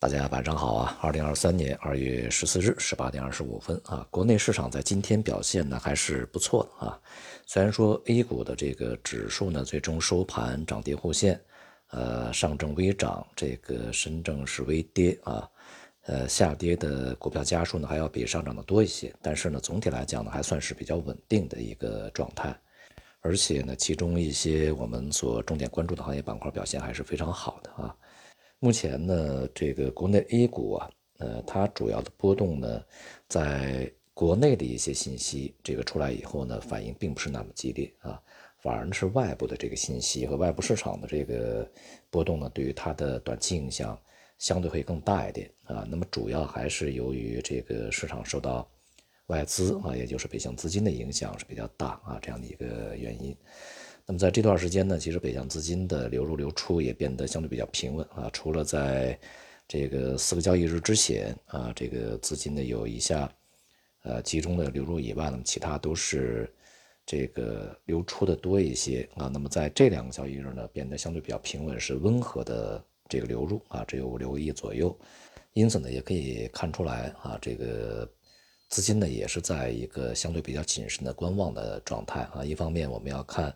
大家晚上好啊！二零二三年二月十四日十八点二十五分啊，国内市场在今天表现呢还是不错的啊。虽然说 A 股的这个指数呢最终收盘涨跌互现，呃，上证微涨，这个深证是微跌啊，呃，下跌的股票家数呢还要比上涨的多一些，但是呢总体来讲呢还算是比较稳定的一个状态，而且呢其中一些我们所重点关注的行业板块表现还是非常好的啊。目前呢，这个国内 A 股啊，呃，它主要的波动呢，在国内的一些信息这个出来以后呢，反应并不是那么激烈啊，反而是外部的这个信息和外部市场的这个波动呢，对于它的短期影响相对会更大一点啊。那么主要还是由于这个市场受到外资啊，也就是北向资金的影响是比较大啊，这样的一个原因。那么在这段时间呢，其实北向资金的流入流出也变得相对比较平稳啊。除了在这个四个交易日之前啊，这个资金呢有一下呃集中的流入以外，那么其他都是这个流出的多一些啊。那么在这两个交易日呢，变得相对比较平稳，是温和的这个流入啊，只有五六亿左右。因此呢，也可以看出来啊，这个资金呢也是在一个相对比较谨慎的观望的状态啊。一方面我们要看。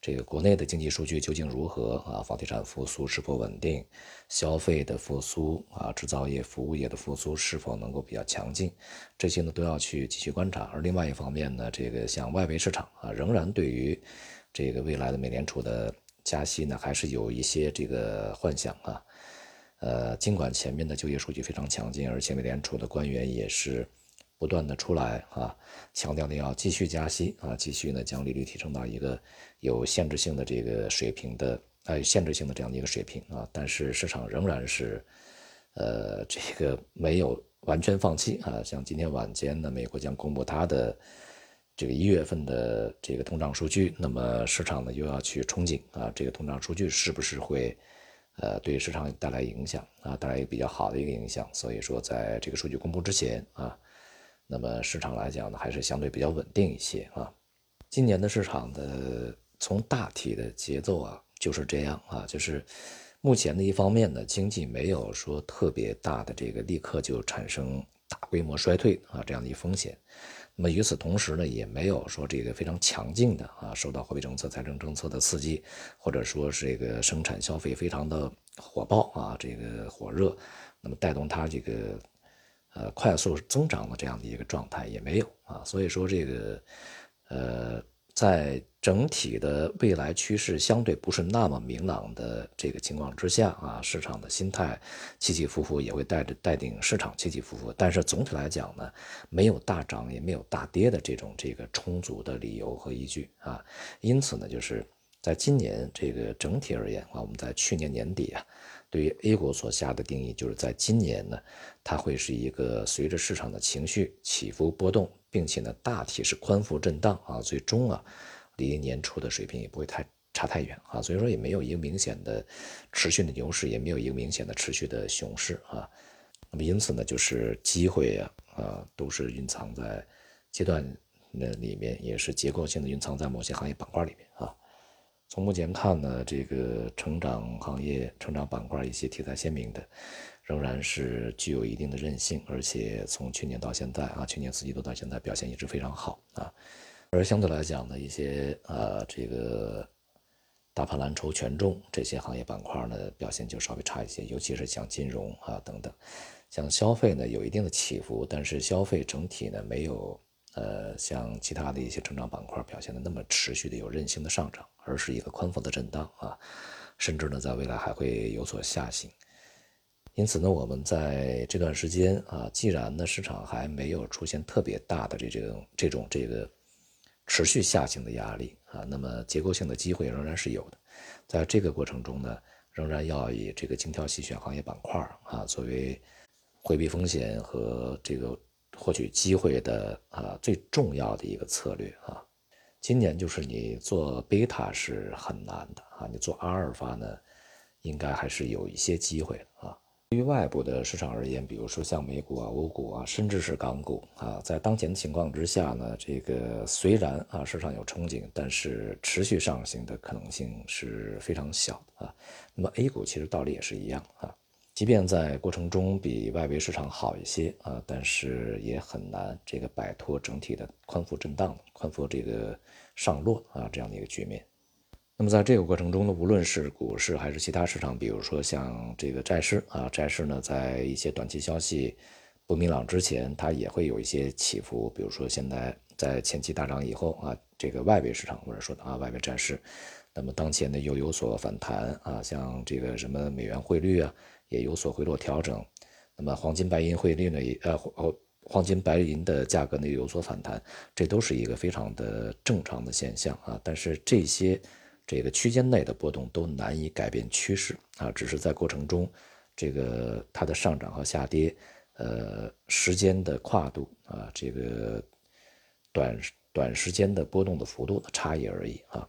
这个国内的经济数据究竟如何啊？房地产复苏是否稳定？消费的复苏啊，制造业、服务业的复苏是否能够比较强劲？这些呢都要去继续观察。而另外一方面呢，这个像外围市场啊，仍然对于这个未来的美联储的加息呢，还是有一些这个幻想啊。呃，尽管前面的就业数据非常强劲，而且美联储的官员也是。不断的出来啊，强调呢要继续加息啊，继续呢将利率提升到一个有限制性的这个水平的，呃，限制性的这样的一个水平啊。但是市场仍然是，呃，这个没有完全放弃啊。像今天晚间呢，美国将公布它的这个一月份的这个通胀数据，那么市场呢又要去憧憬啊，这个通胀数据是不是会，呃，对市场带来影响啊，带来一个比较好的一个影响。所以说，在这个数据公布之前啊。那么市场来讲呢，还是相对比较稳定一些啊。今年的市场的从大体的节奏啊就是这样啊，就是目前的一方面呢，经济没有说特别大的这个立刻就产生大规模衰退啊这样的一风险。那么与此同时呢，也没有说这个非常强劲的啊，受到货币政策、财政政策的刺激，或者说是这个生产消费非常的火爆啊，这个火热，那么带动它这个。呃，快速增长的这样的一个状态也没有啊，所以说这个，呃，在整体的未来趋势相对不是那么明朗的这个情况之下啊，市场的心态起起伏伏也会带着带领市场起起伏伏，但是总体来讲呢，没有大涨也没有大跌的这种这个充足的理由和依据啊，因此呢，就是在今年这个整体而言啊，我们在去年年底啊。对于 A 股所下的定义，就是在今年呢，它会是一个随着市场的情绪起伏波动，并且呢大体是宽幅震荡啊，最终啊离年初的水平也不会太差太远啊，所以说也没有一个明显的持续的牛市，也没有一个明显的持续的熊市啊。那么因此呢，就是机会啊啊都是蕴藏在阶段那里面，也是结构性的蕴藏在某些行业板块里面啊。从目前看呢，这个成长行业、成长板块一些题材鲜明的，仍然是具有一定的韧性，而且从去年到现在啊，去年四季度到现在表现一直非常好啊。而相对来讲呢，一些呃这个大盘蓝筹、权重这些行业板块呢，表现就稍微差一些，尤其是像金融啊等等，像消费呢有一定的起伏，但是消费整体呢没有。呃，像其他的一些成长板块表现的那么持续的有韧性的上涨，而是一个宽幅的震荡啊，甚至呢，在未来还会有所下行。因此呢，我们在这段时间啊，既然呢市场还没有出现特别大的这种这种这个持续下行的压力啊，那么结构性的机会仍然是有的。在这个过程中呢，仍然要以这个精挑细选行业板块啊，作为回避风险和这个。获取机会的啊最重要的一个策略啊，今年就是你做贝塔是很难的啊，你做阿尔法呢，应该还是有一些机会的啊。对于外部的市场而言，比如说像美股啊、欧股啊，甚至是港股啊，在当前的情况之下呢，这个虽然啊市场有憧憬，但是持续上行的可能性是非常小的啊。那么 A 股其实道理也是一样啊。即便在过程中比外围市场好一些啊，但是也很难这个摆脱整体的宽幅震荡、宽幅这个上落啊这样的一个局面。那么在这个过程中呢，无论是股市还是其他市场，比如说像这个债市啊，债市呢在一些短期消息不明朗之前，它也会有一些起伏。比如说现在在前期大涨以后啊，这个外围市场或者说啊外围债市，那么当前呢又有所反弹啊，像这个什么美元汇率啊。也有所回落调整，那么黄金白银汇率呢也呃黄金白银的价格呢有所反弹，这都是一个非常的正常的现象啊。但是这些这个区间内的波动都难以改变趋势啊，只是在过程中这个它的上涨和下跌，呃时间的跨度啊，这个短短时间的波动的幅度的差异而已啊。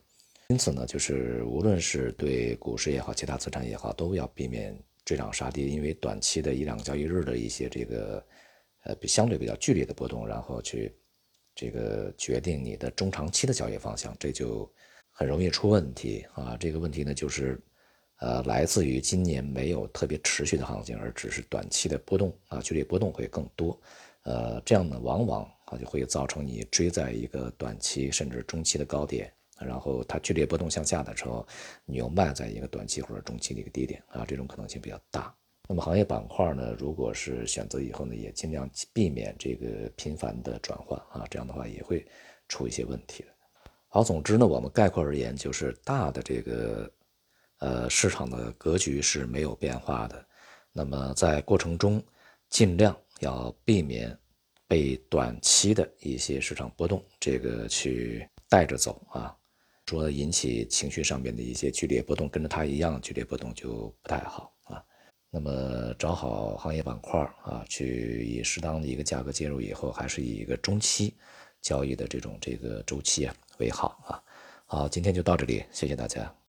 因此呢，就是无论是对股市也好，其他资产也好，都要避免。追涨杀跌，因为短期的一两个交易日的一些这个呃相对比较剧烈的波动，然后去这个决定你的中长期的交易方向，这就很容易出问题啊。这个问题呢，就是呃来自于今年没有特别持续的行情，而只是短期的波动啊，剧烈波动会更多。呃，这样呢，往往啊就会造成你追在一个短期甚至中期的高点。然后它剧烈波动向下的时候，你又卖在一个短期或者中期的一个低点啊，这种可能性比较大。那么行业板块呢，如果是选择以后呢，也尽量避免这个频繁的转换啊，这样的话也会出一些问题的。好，总之呢，我们概括而言，就是大的这个呃市场的格局是没有变化的。那么在过程中，尽量要避免被短期的一些市场波动这个去带着走啊。说引起情绪上面的一些剧烈波动，跟着它一样剧烈波动就不太好啊。那么找好行业板块啊，去以适当的一个价格介入以后，还是以一个中期交易的这种这个周期啊为好啊。好，今天就到这里，谢谢大家。